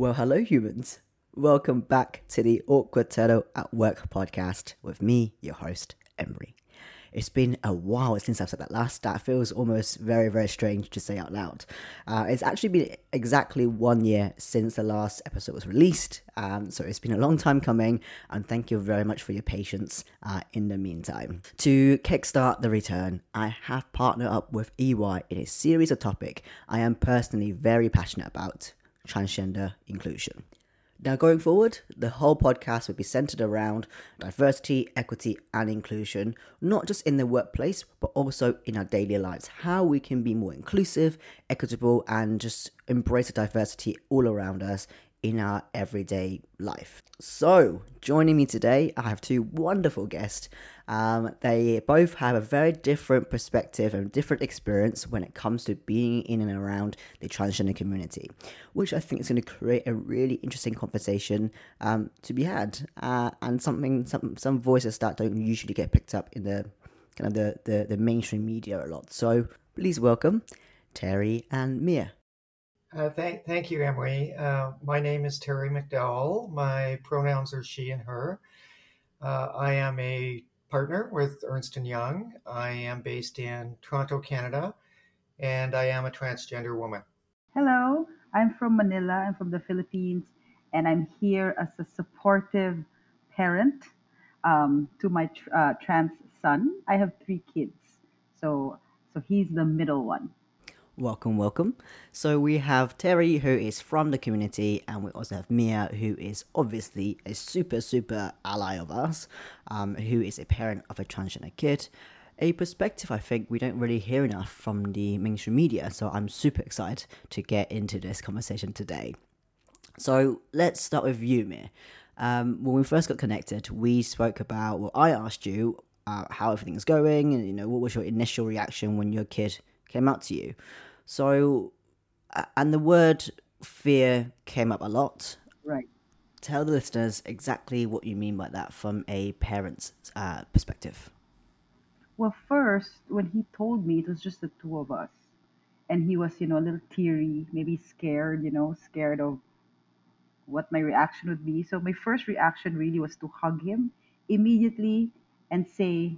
Well, hello, humans. Welcome back to the Awkward Turtle at Work podcast with me, your host, Emery. It's been a while since I've said that last. That feels almost very, very strange to say out loud. Uh, it's actually been exactly one year since the last episode was released, um, so it's been a long time coming, and thank you very much for your patience uh, in the meantime. To kickstart the return, I have partnered up with EY in a series of topic I am personally very passionate about transgender inclusion. Now, going forward, the whole podcast will be centered around diversity, equity, and inclusion, not just in the workplace, but also in our daily lives. How we can be more inclusive, equitable, and just embrace the diversity all around us in our everyday life. So, joining me today, I have two wonderful guests. Um, they both have a very different perspective and different experience when it comes to being in and around the transgender community, which I think is going to create a really interesting conversation um, to be had, uh, and something some some voices that don't usually get picked up in the kind of the, the, the mainstream media a lot. So, please welcome Terri and Mia. Uh, thank, thank you, Emery. Uh, my name is Terri McDowell. My pronouns are she and her. Uh, I am a partner with Ernst & Young. I am based in Toronto, Canada, and I am a transgender woman. Hello, I'm from Manila. I'm from the Philippines, and I'm here as a supportive parent um, to my tr- uh, trans son. I have three kids, so so he's the middle one. Welcome, welcome. So we have Terri, who is from the community, and we also have Mia, who is obviously a super, super ally of us, um, who is a parent of a transgender kid. A perspective I think we don't really hear enough from the mainstream media, so I'm super excited to get into this conversation today. So let's start with you, Mia. Um, when we first got connected, we spoke about, well, I asked you uh, how everything's going, and you know, what was your initial reaction when your kid came out to you? So, and the word fear came up a lot. Right. Tell the listeners exactly what you mean by that from a parent's uh, perspective. Well, first, when he told me, it was just the two of us. And he was, you know, a little teary, maybe scared, you know, scared of what my reaction would be. So my first reaction really was to hug him immediately and say,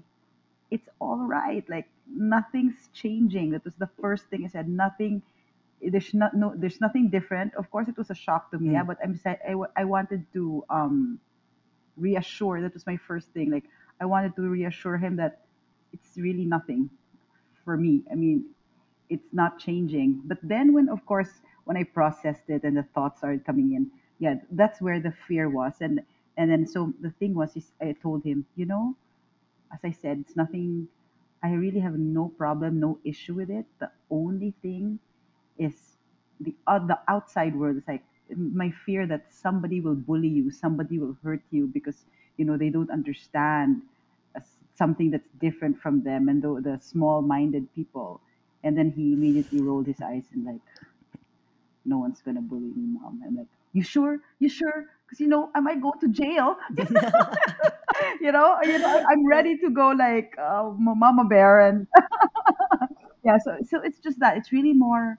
It's all right. Like, nothing's changing. That was the first thing I said. Nothing. There's not no. There's nothing different. Of course, it was a shock to me. Mm. Yeah, but I'm sa- I, I wanted to um reassure. That was my first thing. Like I wanted to reassure him that it's really nothing for me. I mean, it's not changing. But then when, of course, when I processed it and the thoughts started coming in, yeah, that's where the fear was. And and then so the thing was, I told him, you know, as I said, it's nothing I really have no problem, no issue with it. The only thing is the uh, the outside world is like my fear that somebody will bully you, somebody will hurt you because you know they don't understand uh, something that's different from them, and the, the small-minded people. And then he immediately rolled his eyes and like, no one's gonna bully me, mom. I'm like, you sure? You sure? Because you know I might go to jail. you know, you know, I'm ready to go like uh, mama bear and yeah. So so it's just that it's really more,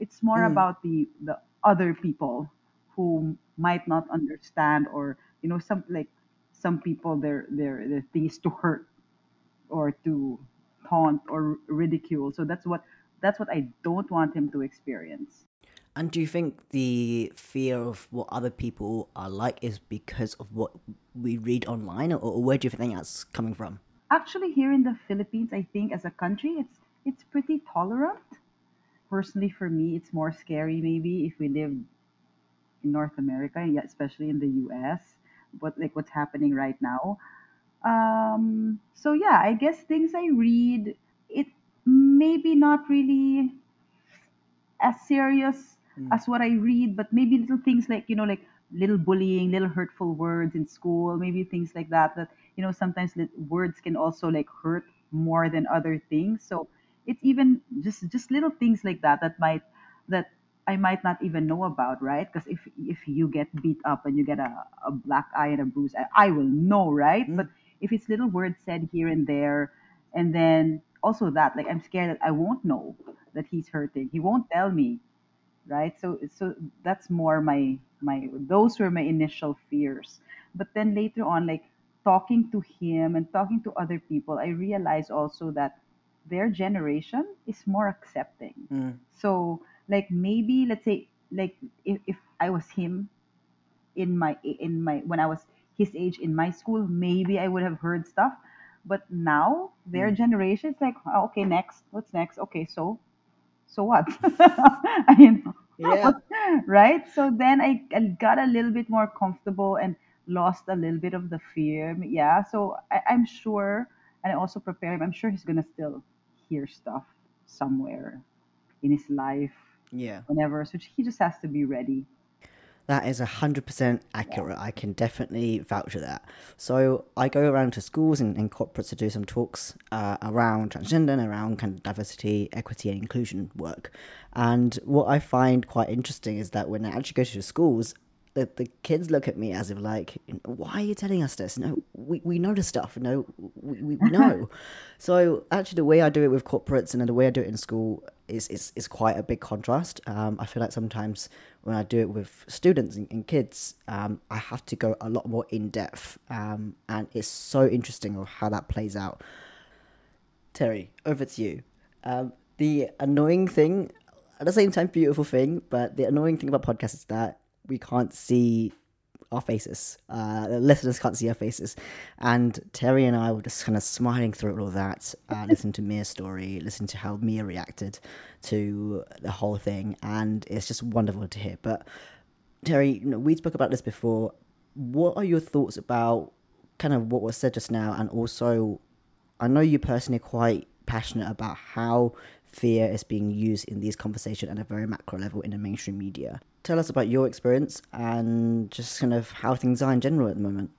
it's more Mm. about the the other people who might not understand or you know some like some people their their their things to hurt or to taunt or ridicule. So that's what that's what I don't want him to experience. And do you think the fear of what other people are like is because of what we read online, or, or where do you think that's coming from? Actually, here in the Philippines, I think as a country, it's it's pretty tolerant. Personally, for me, it's more scary maybe if we live in North America, especially in the U.S. But like what's happening right now. Um, so yeah, I guess things I read, it maybe not really as serious Mm. as what I read, but maybe little things like, you know, like little bullying, little hurtful words in school, maybe things like that, that, you know, sometimes words can also like hurt more than other things. So it's even just, just little things like that, that might, that I might not even know about, right? Because if, if you get beat up and you get a, a black eye and a bruise, I, I will know, right? Mm. But if it's little words said here and there, and then also that, like I'm scared that I won't know that he's hurting. He won't tell me right? So so that's more my my those were my initial fears. But then later on, like talking to him and talking to other people, I realized also that their generation is more accepting. Mm. So like maybe let's say like if, if I was him in my in my when I was his age in my school, maybe I would have heard stuff. But now their Mm. generation is like, oh, okay, next, what's next? Okay, so so what? I mean, Yeah. what, right? So then I, I got a little bit more comfortable and lost a little bit of the fear. Yeah, so I, I'm sure, and I also prepare him. I'm sure he's gonna still hear stuff somewhere in his life Yeah. whenever. So he just has to be ready. That is 100% accurate. I can definitely vouch for that. So, I go around to schools and, and corporates to do some talks uh, around transgender and around kind of diversity, equity, and inclusion work. And what I find quite interesting is that when I actually go to schools, the, the kids look at me as if like, why are you telling us this? No, we, we know the stuff. No, we, we, know. so actually, the way I do it with corporates and the way I do it in school is is, is quite a big contrast. Um, I feel like sometimes when I do it with students and, and kids, um, I have to go a lot more in depth, um, and it's so interesting of how that plays out. Terri, over to you. Um, the annoying thing, at the same time, beautiful thing, but the annoying thing about podcasts is that we can't see our faces. Uh, the listeners can't see our faces. And Terri and I were just kind of smiling through all of that, uh, listening to Mia's story, listening to how Mia reacted to the whole thing. And it's just wonderful to hear. But Terri, you know, we spoke about this before. What are your thoughts about kind of what was said just now? And also, I know you personally quite passionate about how fear is being used in these conversations at a very macro level in the mainstream media. Tell us about your experience and just kind of how things are in general at the moment.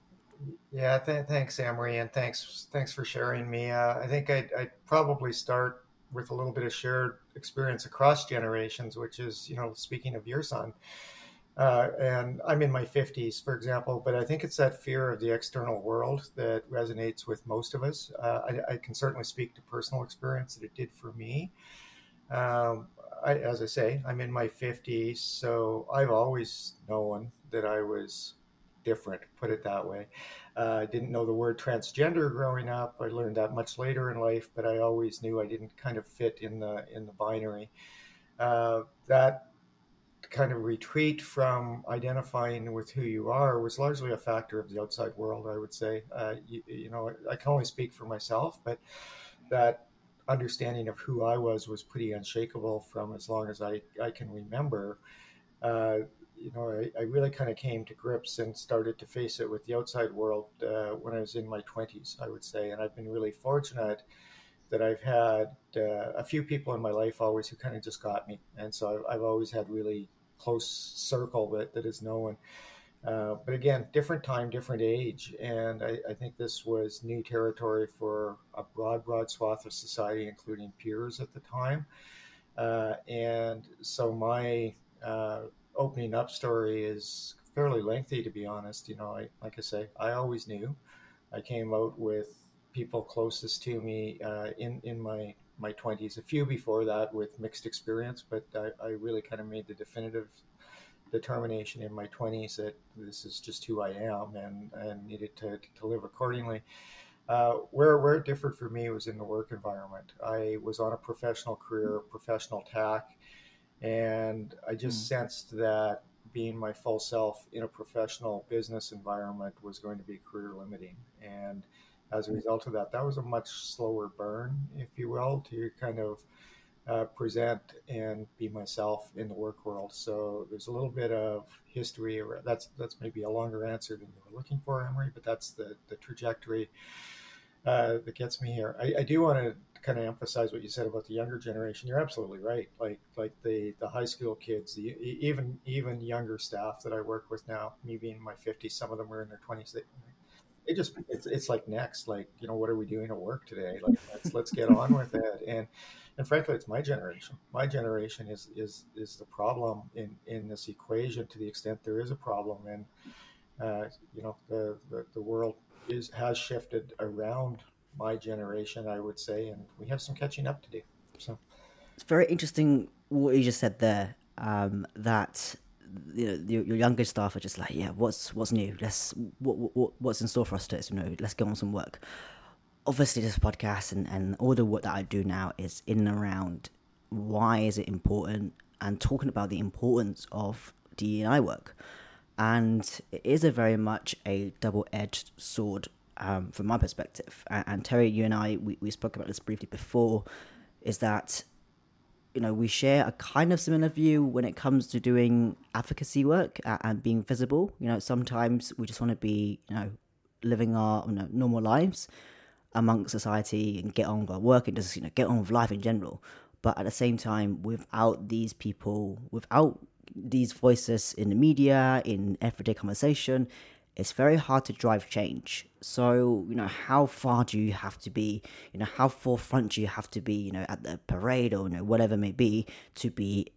Yeah, th- thanks, Emery, and thanks thanks for sharing me. Uh, I think I'd, I'd probably start with a little bit of shared experience across generations, which is, you know, speaking of your son, uh, and I'm in my 50s, for example, but I think it's that fear of the external world that resonates with most of us. Uh, I, I, can certainly speak to personal experience that it did for me. Um, I, as I say, I'm in my 50s, so I've always known that I was different, put it that way. Uh, I didn't know the word transgender growing up. I learned that much later in life, but I always knew I didn't kind of fit in the in the binary. Uh, that kind of retreat from identifying with who you are was largely a factor of the outside world, I would say. Uh, you, you, know, I can only speak for myself, but that understanding of who I was was pretty unshakable from as long as I, I can remember. Uh, you know, I, I really kind of came to grips and started to face it with the outside world uh, when I was in my 20s, I would say. And I've been really fortunate that I've had uh, a few people in my life always who kind of just got me. And so I've, I've always had really close circle that, that is known. Uh, but again, different time, different age. And I, I, think this was new territory for a broad, broad swath of society, including peers at the time. Uh, and so my uh, opening up story is fairly lengthy, to be honest. You know, I, like I say, I always knew. I came out with people closest to me uh, in, in my my 20s, a few before that with mixed experience, but I, I really kind of made the definitive determination in my 20s that this is just who I am and, and needed to, to live accordingly. Uh, where, where it differed for me was in the work environment. I was on a professional career, professional tack, and I just mm. sensed that being my full self in a professional business environment was going to be career limiting. And as a result of that, that was a much slower burn, if you will, to kind of uh, present and be myself in the work world. So there's a little bit of history. That's that's maybe a longer answer than you were looking for, Emery, but that's the the trajectory uh, that gets me here. I, I do want to kind of emphasize what you said about the younger generation. You're absolutely right. Like like the the high school kids, the even even younger staff that I work with now, me being in my 50s, some of them were in their 20s. They, it just it's, it's like next like you know what are we doing at work today? Like let's let's get on with it. And and frankly it's my generation. My generation is is is the problem in in this equation to the extent there is a problem. And uh, you know the, the the world is has shifted around my generation i would say and we have some catching up to do. So. It's very interesting what you just said there um, that you know your, your younger staff are just like, yeah, what's what's new? Let's what, what what's in store for us today? You know, let's get on some work. Obviously, this podcast and and all the work that I do now is in and around why is it important and talking about the importance of DEI work. And it is a very much a double edged sword um, from my perspective. And, and, Terri, you and I, we, we spoke about this briefly before, is that you know we share a kind of similar view when it comes to doing advocacy work uh, and being visible. You know sometimes we just want to be you know living our you know, normal lives amongst society and get on with our work and just you know get on with life in general. But at the same time without these people without these voices in the media in everyday conversation it's very hard to drive change. So, you know, how far do you have to be, you know, how forefront do you have to be, you know, at the parade or, you know, whatever it may be to be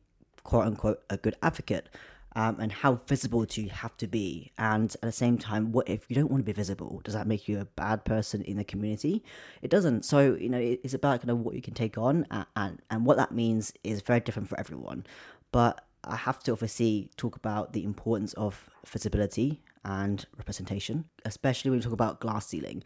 quote unquote a good advocate? Um, and how visible do you have to be? And at the same time, what if you don't want to be visible? Does that make you a bad person in the community? It doesn't. So you know, it's about kind of what you can take on, and and, and what that means is very different for everyone. But I have to obviously talk about the importance of visibility and representation, especially when we talk about glass ceiling.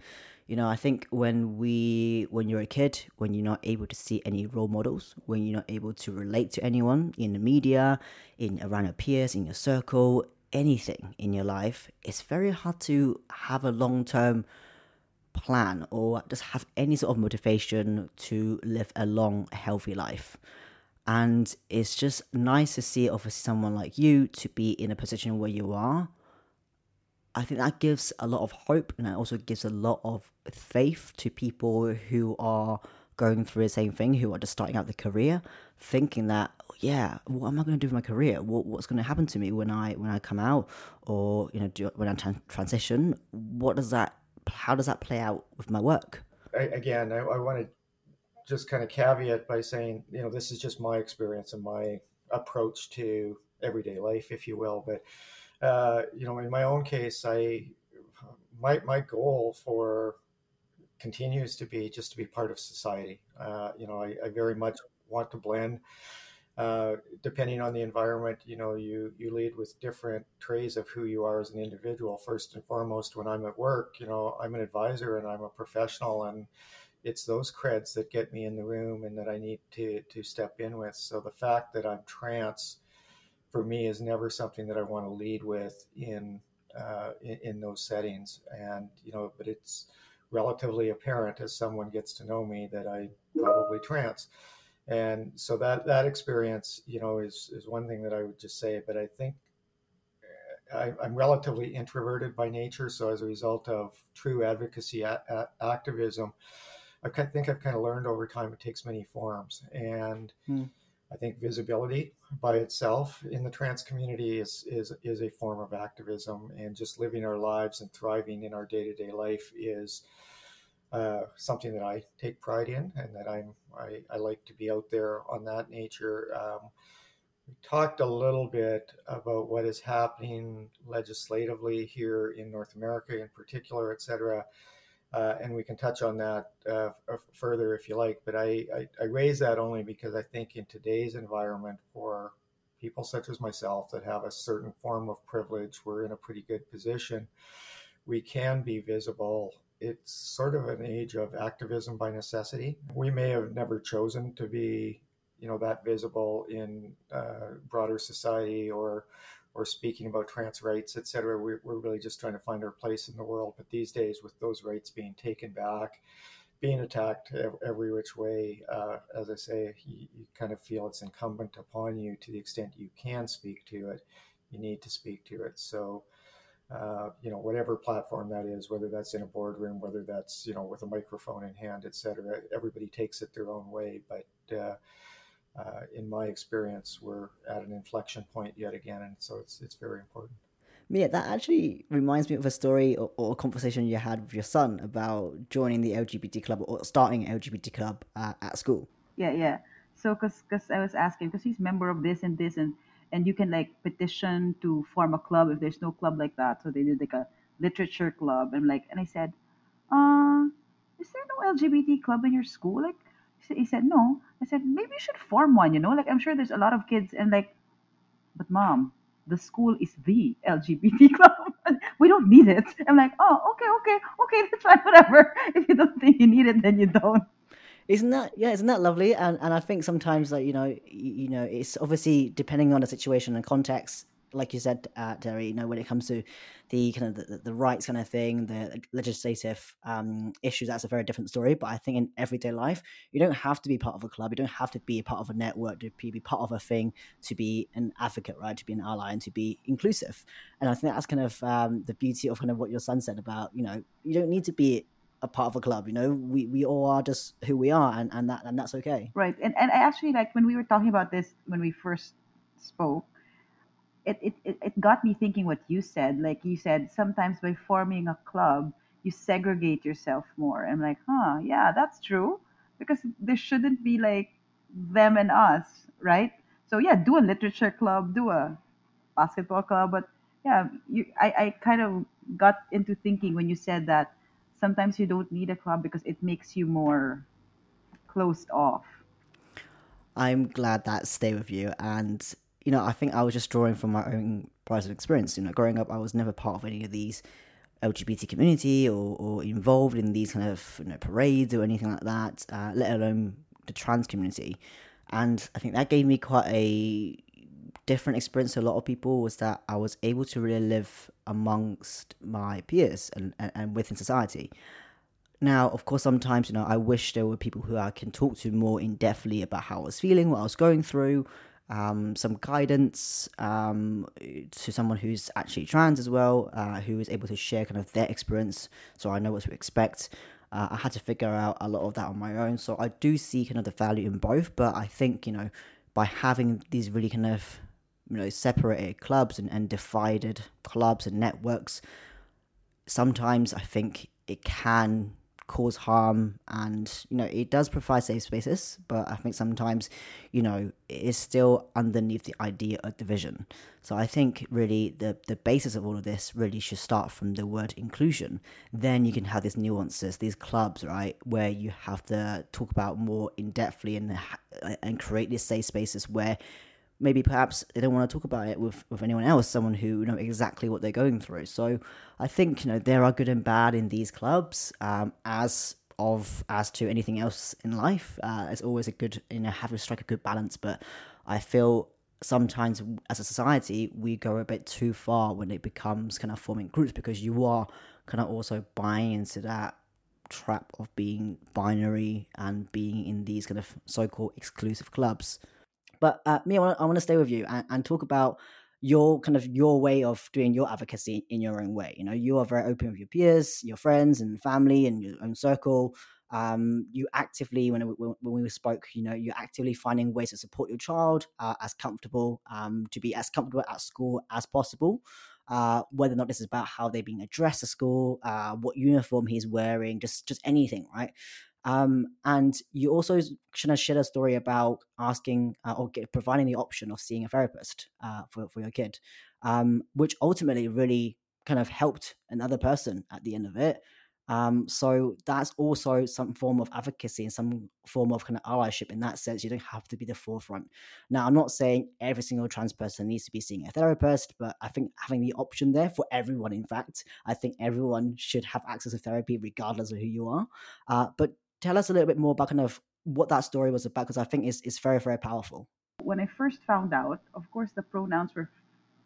You know, I think when we, when you're a kid, when you're not able to see any role models, when you're not able to relate to anyone in the media, in around your peers, in your circle, anything in your life, it's very hard to have a long term plan or just have any sort of motivation to live a long, healthy life. And it's just nice to see, obviously, someone like you to be in a position where you are I think that gives a lot of hope and it also gives a lot of faith to people who are going through the same thing, who are just starting out their career, thinking that, oh, yeah, what am I going to do with my career? What, what's going to happen to me when I when I come out, or you know, do, when I transition? What does that? How does that play out with my work? I, again, I, I want to just kind of caveat by saying, you know, this is just my experience and my approach to everyday life, if you will, but uh, you know, in my own case, I my my goal for continues to be just to be part of society. Uh, you know, I, I, very much want to blend. Uh, depending on the environment, you know, you you lead with different traits of who you are as an individual. First and foremost, when I'm at work, you know, I'm an advisor and I'm a professional, and it's those creds that get me in the room and that I need to to step in with. So the fact that I'm trans for me is never something that I want to lead with in, uh, in, in those settings. And you know, but it's relatively apparent as someone gets to know me that I probably trans. And so that that experience, you know, is is one thing that I would just say. But I think I, am relatively introverted by nature, so as a result of true advocacy a, a, activism, I think I've kind of learned over time it takes many forms, and hmm. I think visibility by itself in the trans community is, is, is a form of activism, and just living our lives and thriving in our day to day life is uh, something that I take pride in, and that I'm I, I like to be out there on that nature. Um, we talked a little bit about what is happening legislatively here in North America, in particular, et cetera. Uh, and we can touch on that uh, further if you like. But I, I, I, raise that only because I think in today's environment, for people such as myself that have a certain form of privilege, we're in a pretty good position. We can be visible. It's sort of an age of activism by necessity. We may have never chosen to be, you know, that visible in uh, broader society or or speaking about trans rights, et cetera. We're, we're really just trying to find our place in the world. But these days, with those rights being taken back, being attacked every which way, uh, as I say, you, you, kind of feel it's incumbent upon you to the extent you can speak to it. You need to speak to it. So, uh, you know, whatever platform that is, whether that's in a boardroom, whether that's you know with a microphone in hand, et cetera, everybody takes it their own way. But uh, uh, in my experience, we're at an inflection point yet again, and so it's it's very important. Yeah, that actually reminds me of a story or, or, a conversation you had with your son about joining the LGBT club or starting an LGBT club uh, at school. Yeah, yeah. So, cause, cause I was asking, cause he's member of this and this, and and you can like petition to form a club if there's no club like that. So they did like a literature club, and like, and I said, uh, is there no LGBT club in your school? Like, he said, no. I said, maybe you should form one, you know? Like, I'm sure there's a lot of kids, and like, but mom, the school is the LGBT club. we don't need it. I'm like, oh, okay, okay, okay, that's fine, whatever. If you don't think you need it, then you don't. Isn't that yeah? Isn't that lovely? And and I think sometimes like you know you, you know it's obviously depending on the situation and context like you said, uh, Terri, you know, when it comes to the kind of the, the rights kind of thing, the legislative um, issues, that's a very different story. But I think in everyday life, you don't have to be part of a club. You don't have to be part of a network to be part of a thing, to be an advocate, right? To be an ally and to be inclusive. And I think that's kind of um, the beauty of kind of what your son said about, you know, you don't need to be a part of a club you know we we all are just who we are and and that and that's okay right and and i actually like when we were talking about this when we first spoke it, it, it got me thinking what you said. Like you said, sometimes by forming a club, you segregate yourself more. I'm like, huh, yeah, that's true. Because there shouldn't be like them and us, right? So yeah, do a literature club, do a basketball club, but yeah, you I, I kind of got into thinking when you said that sometimes you don't need a club because it makes you more closed off. I'm glad that stay with you and you know, I think I was just drawing from my own personal experience. You know, growing up, I was never part of any of these LGBT community or, or involved in these kind of you know, parades or anything like that, uh, let alone the trans community. And I think that gave me quite a different experience to a lot of people was that I was able to really live amongst my peers and, and, and within society. Now, of course, sometimes, you know, I wish there were people who I can talk to more in depthly about how I was feeling, what I was going through, um, some guidance um, to someone who's actually trans as well, uh, who is able to share kind of their experience, so I know what to expect. Uh, I had to figure out a lot of that on my own, so I do see kind of the value in both. But I think you know by having these really kind of you know separated clubs and, and divided clubs and networks, sometimes I think it can cause harm and you know it does provide safe spaces but i think sometimes you know it is still underneath the idea of division. So i think really the the basis of all of this really should start from the word inclusion. Then you can have these nuances these clubs right where you have to talk about more in depthly and uh, and create these safe spaces where maybe perhaps they don't want to talk about it with, with anyone else, someone who know exactly what they're going through. So I think you know there are good and bad in these clubs, um, as of as to anything else in life. Uh, it's always a good you know have to strike a good balance, but I feel sometimes as a society we go a bit too far when it becomes kind of forming groups because you are kind of also buying into that trap of being binary and being in these kind of so-called exclusive clubs. But uh, me, I want, to stay with you and, and talk about your kind of your way of doing your advocacy in your own way. You know, you are very open with your peers, your friends, and family, and your own circle. Um, you actively, when when we spoke, you know, you're actively finding ways to support your child uh, as comfortable, um, to be as comfortable at school as possible. Uh, whether or not this is about how they're being addressed at school, uh, what uniform he's wearing, just just anything, right? Um, and you also kind of shared a story about asking uh, or get, providing the option of seeing a therapist uh, for, for your kid, um, which ultimately really kind of helped another person at the end of it. Um, so that's also some form of advocacy and some form of kind of allyship in that sense. You don't have to be the forefront. Now, I'm not saying every single trans person needs to be seeing a therapist, but I think having the option there for everyone, in fact, I think everyone should have access to therapy regardless of who you are. Uh, but tell us a little bit more about kind of what that story was about because I think it's, it's very, very powerful. When I first found out, of course, the pronouns were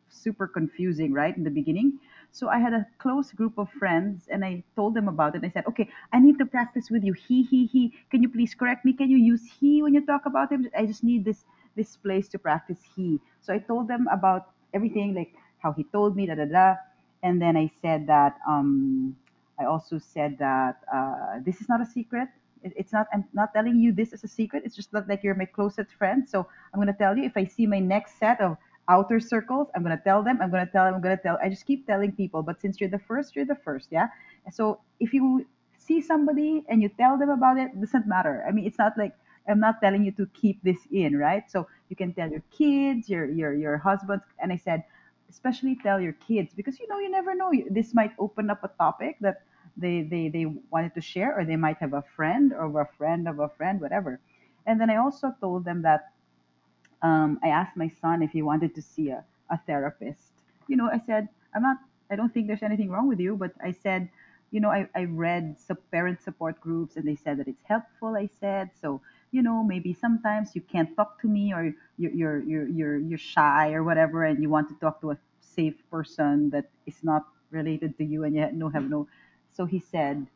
super confusing, right, in the beginning. So I had a close group of friends and I told them about it. I said, okay, I need to practice with you. He, he, he. Can you please correct me? Can you use he when you talk about him? I just need this this place to practice he. So I told them about everything, like how he told me, da da da. And then I said that um, I also said that uh, this is not a secret it's not i'm not telling you this as a secret it's just that like you're my closest friend. So i'm going to tell you if i see my next set of outer circles i'm going to tell them i'm going to tell them i'm going to tell i just keep telling people but since you're the first you're the first yeah? So if you see somebody and you tell them about it, it doesn't matter. I mean it's not like i'm not telling you to keep this in right? So you can tell your kids your your your husband and i said especially tell your kids because you know you never know. This might open up a topic that they, they, they wanted to share, or they might have a friend or a friend of a friend, whatever. And then I also told them that um, I asked my son if he wanted to see a, a therapist. You know, I said, I'm not, I don't think there's anything wrong with you, but I said, you know, I, I read some parent support groups and they said that it's helpful. I said, so, you know, maybe sometimes you can't talk to me or you're, you're, you're, you're, you're shy or whatever and you want to talk to a safe person that is not related to you and you have no, have no. So he said,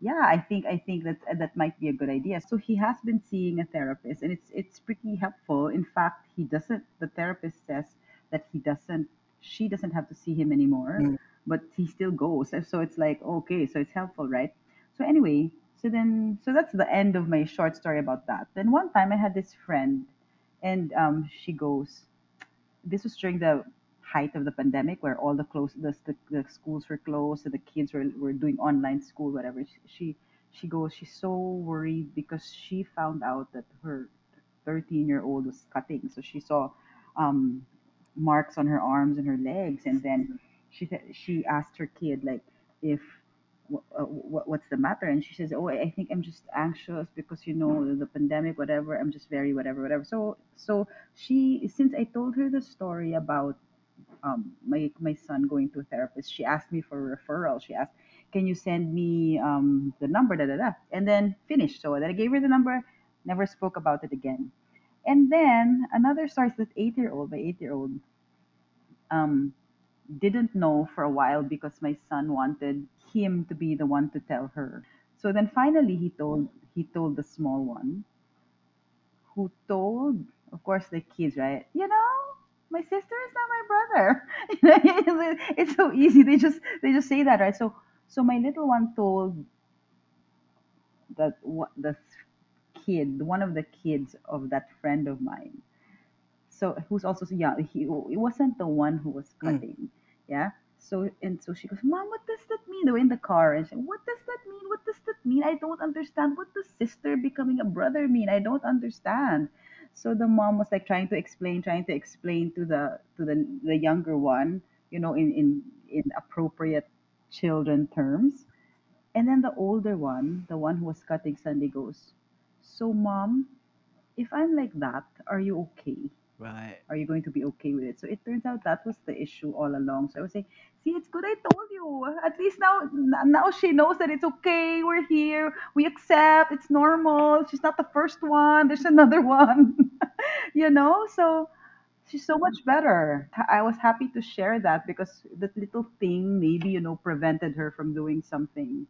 yeah i think i think that that might be a good idea. So he has been seeing a therapist and it's it's pretty helpful. In fact he doesn't the therapist says that he doesn't she doesn't have to see him anymore Mm. but he still goes. So so it's like okay so it's helpful right? So anyway so then so that's the end of my short story about that. Then one time i had this friend and um she goes this was during the height of the pandemic where all the close the, the, the schools were closed and the kids were, were doing online school whatever. She she goes she's so worried because she found out that her 13 year old was cutting. So she saw um, marks on her arms and her legs and then she she asked her kid like if uh, what's the matter? And she says oh i I think i'm just anxious because you know the pandemic whatever. I'm just very whatever whatever. So so she since i told her the story about um, my my son going to a therapist, she asked me for a referral. She asked, "Can you send me um, the number?" Da da da, and then finished. So then I gave her the number. Never spoke about it again. And then another source, that eight year old, my eight year old, um, didn't know for a while because my son wanted him to be the one to tell her. So then finally he told he told the small one, who told, of course, the kids, right? You know, my sister is not my brother. You know, it's so easy. They just they just say that, right? So so my little one told that what the kid, one of the kids of that friend of mine. So who's also so young. He it wasn't the one who was Mm. cutting. Yeah. So and so she goes, Mom, what does that mean? They were in the car and she, what does that mean? What does that mean? I don't understand. What does sister becoming a brother mean? I don't understand. So the mom was like trying to explain, trying to explain to the to the the younger one, you know, in in in appropriate children terms. And then the older one, the one who was cutting Sunday goes, So mom, if I'm like that, are you okay? Right. Are you going to be okay with it? So it turns out that was the issue all along. So I was saying, see, it's good I told you. At least now, now she knows that it's okay. We're here. We accept. It's normal. She's not the first one. There's another one. you know. So she's so much better. I was happy to share that because that little thing maybe you know prevented her from doing something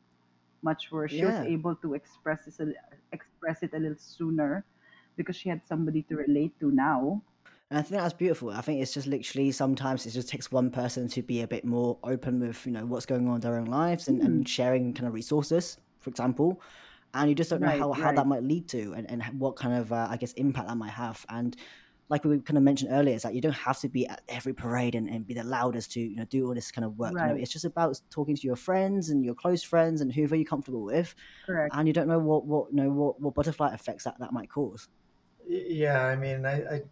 much worse. She was Yeah. able to express this a, express it a little sooner because she had somebody to relate to now. And I think that's beautiful. I think it's just literally sometimes it just takes one person to be a bit more open with, you know, what's going on in their own lives and, Mm, and sharing kind of resources, for example. And you just don't know right, how, how right, that might lead to and, and what kind of, uh, I guess, impact that might have. And like we kind of mentioned earlier, is that you don't have to be at every parade and, and be the loudest to, you know, do all this kind of work. You know, right. it's just about talking to your friends and your close friends and whoever you're comfortable with. Correct. And you don't know what, what, you know, what, what butterfly effects that, that might cause. Yeah, I mean, I, I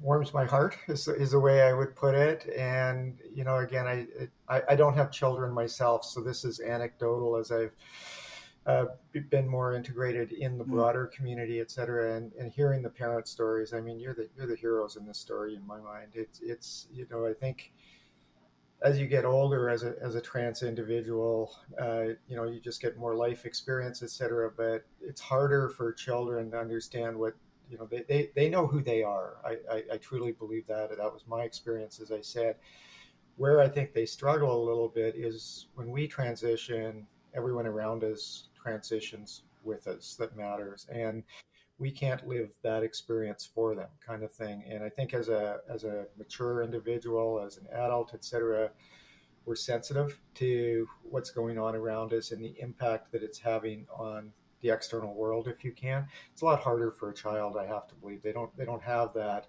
warms my heart is, is the way I would put it. And you know, again, I, I I don't have children myself, so this is anecdotal as I've uh, been more integrated in the Mm. broader community, et cetera, and, and hearing the parent stories. I mean, you're the you're the heroes in this story in my mind. It's it's you know, I think as you get older as a, as a trans individual, uh, you know, you just get more life experience, et cetera. But it's harder for children to understand what, you know, they, they, they know who they are. I, I, I truly believe that. That was my experience, as I said. Where I think they struggle a little bit is when we transition, everyone around us transitions with us that matters. And we can't live that experience for them kind of thing and i think as a as a mature individual as an adult etc we're sensitive to what's going on around us and the impact that it's having on the external world if you can. It's a lot harder for a child i have to believe. They don't they don't have that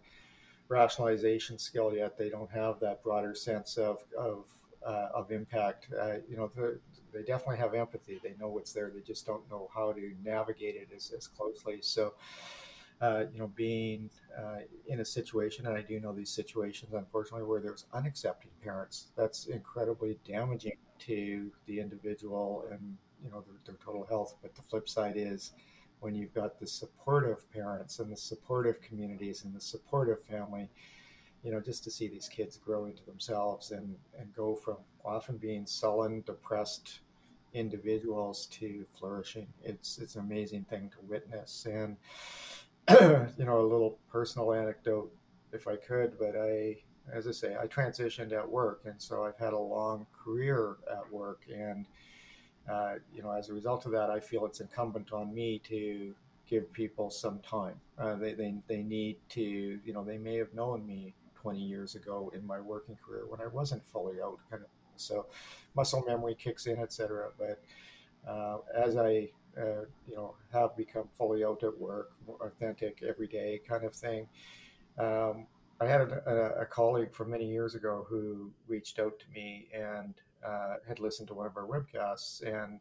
rationalization skill yet. They don't have that broader sense of of uh, of impact. Uh, you know the, they definitely have empathy. They know what's there. They just don't know how to navigate it as, as closely. So uh, you know being uh, in a situation and i do know these situations unfortunately where there's unaccepting parents that's incredibly damaging to the individual and you know their, their total health but the flip side is when you've got the supportive parents and the supportive communities and the supportive family, you know, just to see these kids grow into themselves and, and go from often being sullen, depressed individuals to flourishing. It's it's an amazing thing to witness. And you know, a little personal anecdote, if I could, but I, as I say, I transitioned at work, and so I've had a long career at work, and uh, you know, as a result of that, I feel it's incumbent on me to give people some time. Uh, they, they, they need to, you know, they may have known me 20 years ago in my working career when I wasn't fully out. Kind of, so muscle memory kicks in, etc. But uh, as I, uh, you know, have become fully out at work, more authentic every day kind of thing, um, I had a, a, colleague from many years ago who reached out to me and uh, had listened to one of our webcasts and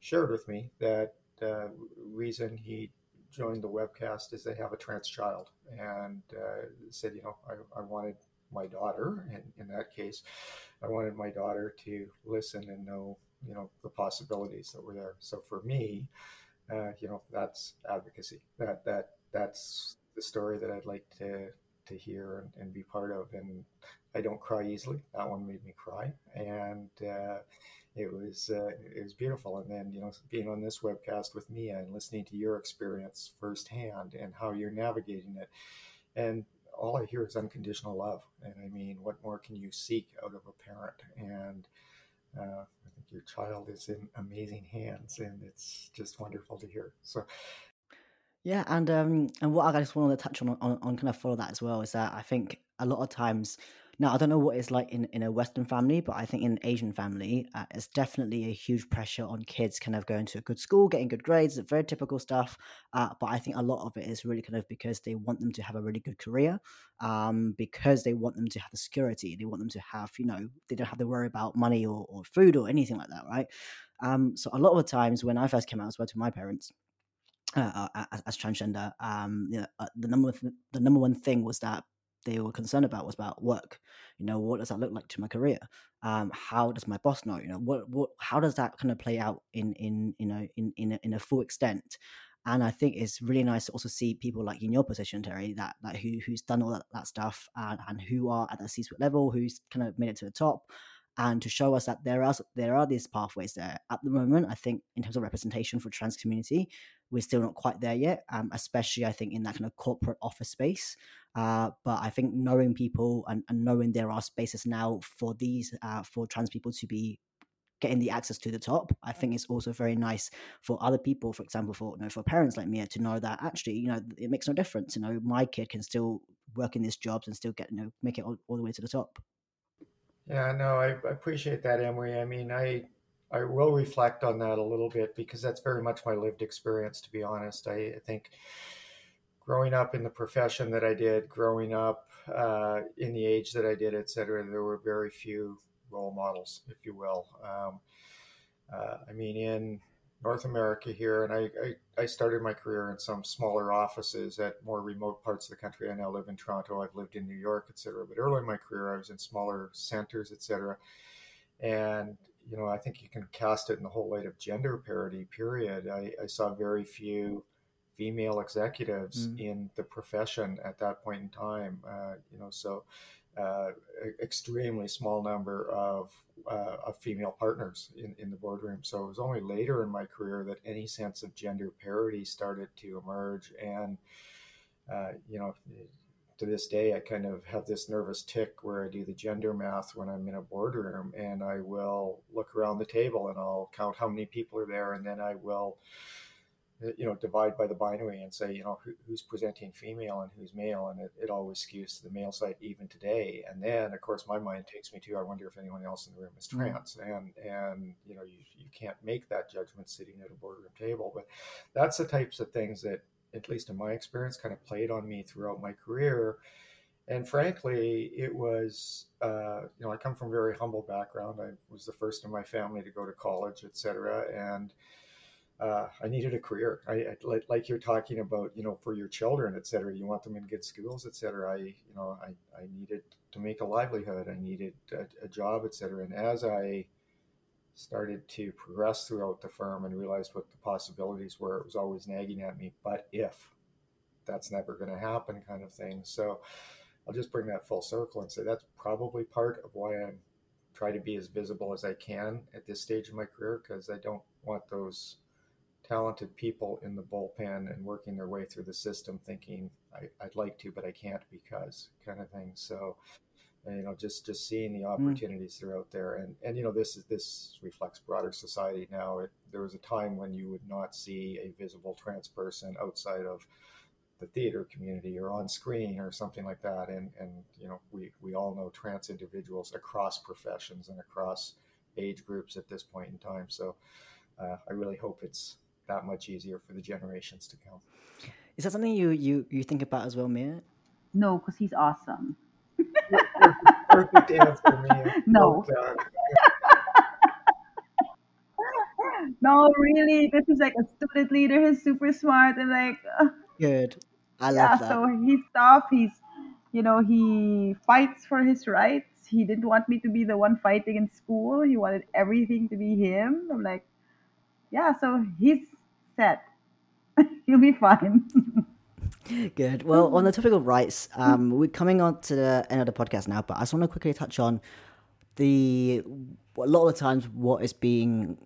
shared with me that the reason he joined the webcast is they have a trans child and uh, said, you know, I, I wanted my daughter, and in that case, I wanted my daughter to listen and know, you know, the possibilities that were there. So for me, uh, you know, that's advocacy. That that that's the story that I'd like to to hear and, and be part of. And I don't cry easily. That one made me cry, and uh, it was uh, it was beautiful. And then you know, being on this webcast with Mia and listening to your experience firsthand and how you're navigating it, and all I hear is unconditional love. And I mean, what more can you seek out of a parent? And uh, I think your child is in amazing hands, and it's just wonderful to hear. So yeah, and um, and what I just want to touch on, on on kind of follow that as well is that I think a lot of times now I don't know what it's like in, in a Western family, but I think in an Asian family, uh, it's definitely a huge pressure on kids kind of going to a good school, getting good grades, very typical stuff. Uh, but I think a lot of it is really kind of because they want them to have a really good career, um, because they want them to have the security, they want them to have you know they don't have to worry about money or, or food or anything like that, right? Um, so a lot of the times when I first came out as well to my parents uh, uh as, as, transgender, um, you know, uh, the number th- the number one thing was that they were concerned about was about work. You know, what does that look like to my career? Um, how does my boss know? You know, what what how does that kind of play out in in you know in in a, in a full extent? And I think it's really nice to also see people like in your position, Terri, that that who who's done all that, that stuff and, and who are at that C-suite level, who's kind of made it to the top, and to show us that there are there are these pathways there. At the moment, I think in terms of representation for trans community, we're still not quite there yet. Um, especially I think in that kind of corporate office space. Uh, but I think knowing people and, and, knowing there are spaces now for these uh, for trans people to be getting the access to the top i think it's also very nice for other people for example for you know for parents like me to know that actually you know it makes no difference you know my kid can still work in these jobs and still get you know make it all, all the way to the top yeah, no, I, I appreciate that, Emery. I mean, I I will reflect on that a little bit because that's very much my lived experience. To be honest, I, I think growing up in the profession that I did, growing up uh, in the age that I did, et cetera, there were very few role models, if you will. Um, uh, I mean, in North America here, and I, I, I, started my career in some smaller offices at more remote parts of the country. I now live in Toronto. I've lived in New York, etc. But early in my career, I was in smaller centers, etc. And you know, I think you can cast it in the whole light of gender parity. Period. I, I saw very few female executives mm. in the profession at that point in time. Uh, you know, so uh, extremely small number of, uh, of female partners in, in the boardroom. So it was only later in my career that any sense of gender parity started to emerge. And, uh, you know, to this day, I kind of have this nervous tick where I do the gender math when I'm in a boardroom and I will look around the table and I'll count how many people are there and then I will you know divide by the binary and say you know who, who's presenting female and who's male and it, it always skews to the male side even today and then of course my mind takes me to i wonder if anyone else in the room is mm. trans mm-hmm. and and you know you, you can't make that judgment sitting at a boardroom table but that's the types of things that at least in my experience kind of played on me throughout my career and frankly it was uh, you know i come from a very humble background i was the first in my family to go to college etc and uh, I needed a career. I, I like, like, you're talking about, you know, for your children, et cetera. You want them in good schools, et cetera. I, you know, I, I needed to make a livelihood. I needed a, a job, et cetera. And as I started to progress throughout the firm and realized what the possibilities were, it was always nagging at me, but if that's never going to happen, kind of thing. So I'll just bring that full circle and say that's probably part of why I'm trying to be as visible as I can at this stage of my career because I don't want those talented people in the bullpen and working their way through the system thinking I, would like to but i can't because kind of thing so you know just just seeing the mm. opportunities mm. that are out there and and you know this is this reflects broader society now it, there was a time when you would not see a visible trans person outside of the theater community or on screen or something like that and and you know we we all know trans individuals across professions and across age groups at this point in time so uh, i really hope it's that much easier for the generations to come. Is that something you you you think about as well, Mia? No, because he's awesome. Perfect answer, Mia. No. no, really, this is like a student leader. He's super smart and like. Uh, Good. I love yeah, that. So he's tough. He's, you know, he fights for his rights. He didn't want me to be the one fighting in school. He wanted everything to be him. I'm like, yeah, so he's set. He'll be fine. Good. Well, on the topic of rights, um, we're coming on to the end of the podcast now, but I just want to quickly touch on the a lot of the times what is being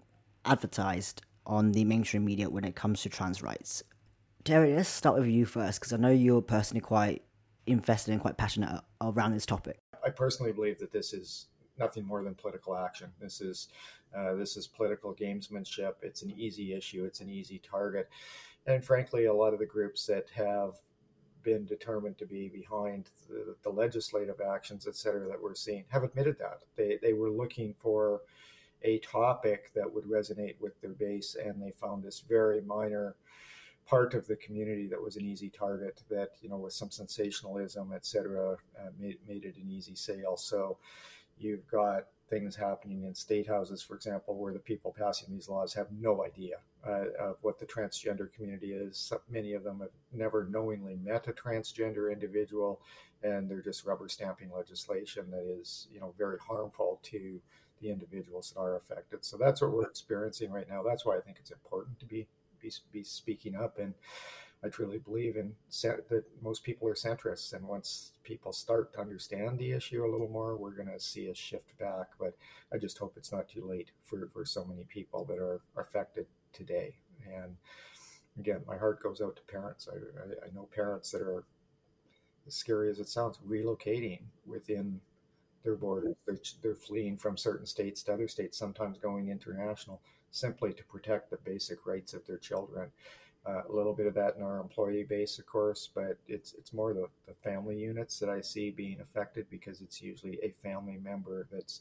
advertised on the mainstream media when it comes to trans rights. Terri, let's start with you first because I know you're personally quite invested and quite passionate around this topic. I personally believe that this is nothing more than political action. This is uh, this is political gamesmanship. It's an easy issue. It's an easy target, and frankly, a lot of the groups that have been determined to be behind the, the legislative actions, et cetera, that we're seeing have admitted that. They they were looking for a topic that would resonate with their base, and they found this very minor part of the community that was an easy target that you know with some sensationalism et cetera uh, made, made it an easy sale. So You've got things happening in state houses, for example, where the people passing these laws have no idea uh, of what the transgender community is. Many of them have never knowingly met a transgender individual, and they're just rubber stamping legislation that is, you know, very harmful to the individuals that are affected. So that's what we're experiencing right now. That's why I think it's important to be be, be speaking up and I truly believe in that most people are centrists, and once people start to understand the issue a little more, we're going to see a shift back. But I just hope it's not too late for, for so many people that are affected today. And again, my heart goes out to parents. I, I, I know parents that are, as scary as it sounds, relocating within their borders. They're, they're fleeing from certain states to other states, sometimes going international, simply to protect the basic rights of their children uh, a little bit of that in our employee base, of course, but it's it's more the, the family units that I see being affected because it's usually a family member that's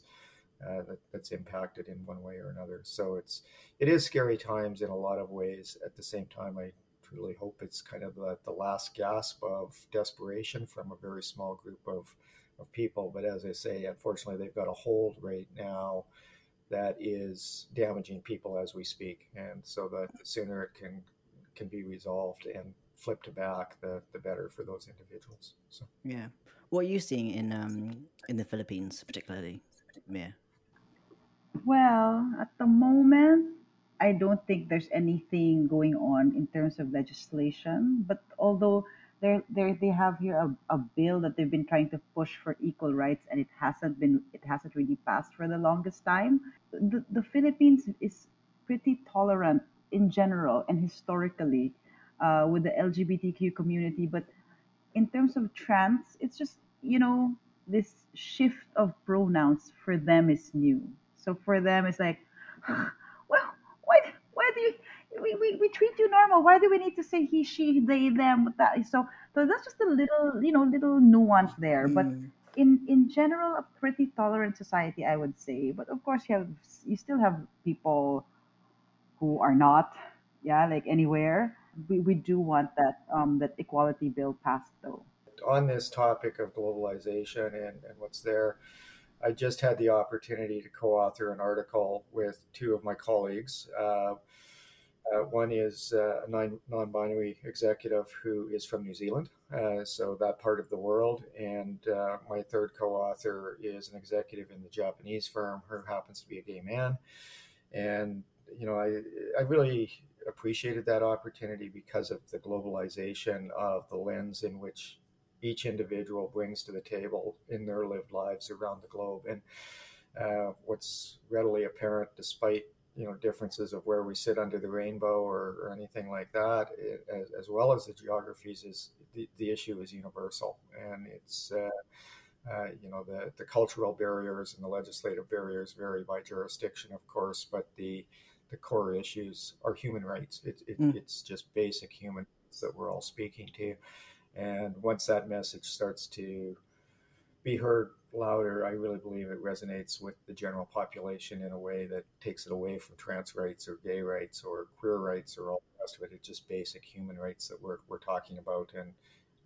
uh, that, that's impacted in one way or another. So it's it is scary times in a lot of ways. At the same time, I truly hope it's kind of the, the last gasp of desperation from a very small group of of people. But as I say, unfortunately, they've got a hold right now that is damaging people as we speak. And so the, the sooner it can can be resolved and flipped back, the the better for those individuals. So yeah, what are you seeing in um in the Philippines particularly, Mia? Well, at the moment, I don't think there's anything going on in terms of legislation. But although they they they have here a, a bill that they've been trying to push for equal rights, and it hasn't been it hasn't really passed for the longest time. The the Philippines is pretty tolerant in general and historically uh, with the LGBTQ community. But in terms of trans, it's just, you know, this shift of pronouns for them is new. So for them, it's like, well, why, why do you, we, we, we treat you normal. Why do we need to say he, she, they, them? That so, so that's just a little, you know, little nuance there. Mm. But in in general, a pretty tolerant society, I would say. But of course, you have you still have people who are not, yeah, like anywhere. We, we do want that um, that equality bill passed though. On this topic of globalization and, and what's there, I just had the opportunity to co-author an article with two of my colleagues. Uh, Uh, one is uh, a non binary executive who is from New Zealand, uh, so that part of the world. And uh, my third co author is an executive in the Japanese firm who happens to be a gay man. And, you know, I, I really appreciated that opportunity because of the globalization of the lens in which each individual brings to the table in their lived lives around the globe. And uh, what's readily apparent, despite you know differences of where we sit under the rainbow or, or anything like that, it, as, as, well as the geographies, is the, the issue is universal, and it's uh, uh, you know the the cultural barriers and the legislative barriers vary by jurisdiction, of course, but the the core issues are human rights. It, it, mm. It's just basic human rights that we're all speaking to, and once that message starts to be heard louder, I really believe it resonates with the general population in a way that takes it away from trans rights or gay rights or queer rights or all the rest of it. It's just basic human rights that we're, we're talking about, and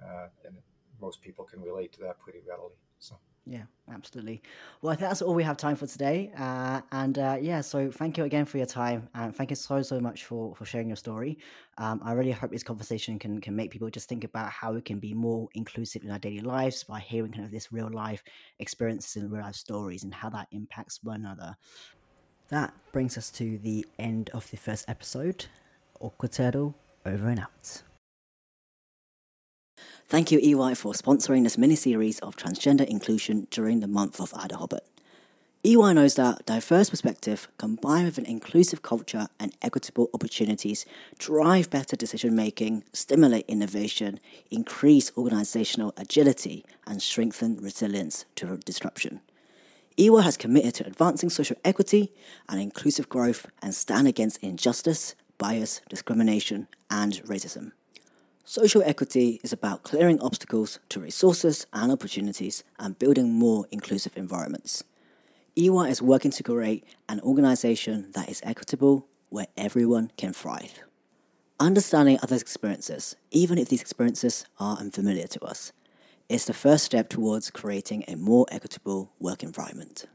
uh, and most people can relate to that pretty readily. So. Yeah, absolutely. Well, I think that's all we have time for today. Uh, and uh, yeah, so thank you again for your time, and thank you so so much for for sharing your story. Um, I really hope this conversation can can make people just think about how we can be more inclusive in our daily lives by hearing kind of this real life experiences and real life stories and how that impacts one another. That brings us to the end of the first episode. Turtle, over and out. Thank you, EY, for sponsoring this mini series of transgender inclusion during the month of Ada Hobbit. EY knows that diverse perspective combined with an inclusive culture and equitable opportunities drive better decision making, stimulate innovation, increase organizational agility, and strengthen resilience to disruption. EY has committed to advancing social equity and inclusive growth and stand against injustice, bias, discrimination, and racism. Social equity is about clearing obstacles to resources and opportunities and building more inclusive environments. EY is working to create an organization that is equitable where everyone can thrive. Understanding others' experiences, even if these experiences are unfamiliar to us, is the first step towards creating a more equitable work environment.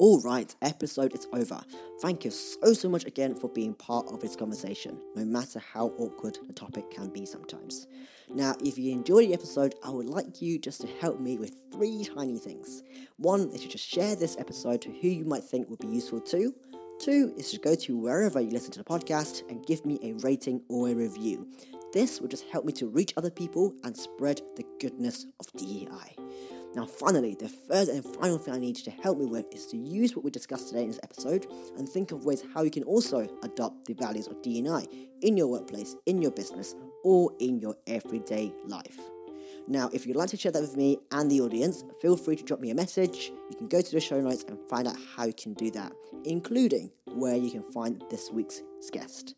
All right, episode is over. Thank you so, so much again for being part of this conversation, no matter how awkward the topic can be sometimes. Now, if you enjoyed the episode, I would like you just to help me with three tiny things. One is to just share this episode to who you might think would be useful to. Two is to go to wherever you listen to the podcast and give me a rating or a review. This will just help me to reach other people and spread the goodness of DEI. Now, finally, the third and final thing I need you to help me with is to use what we discussed today in this episode and think of ways how you can also adopt the values of DNI in your workplace, in your business, or in your everyday life. Now, if you'd like to share that with me and the audience, feel free to drop me a message. You can go to the show notes and find out how you can do that, including where you can find this week's guest.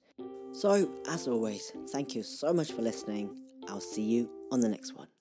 So, as always, thank you so much for listening. I'll see you on the next one.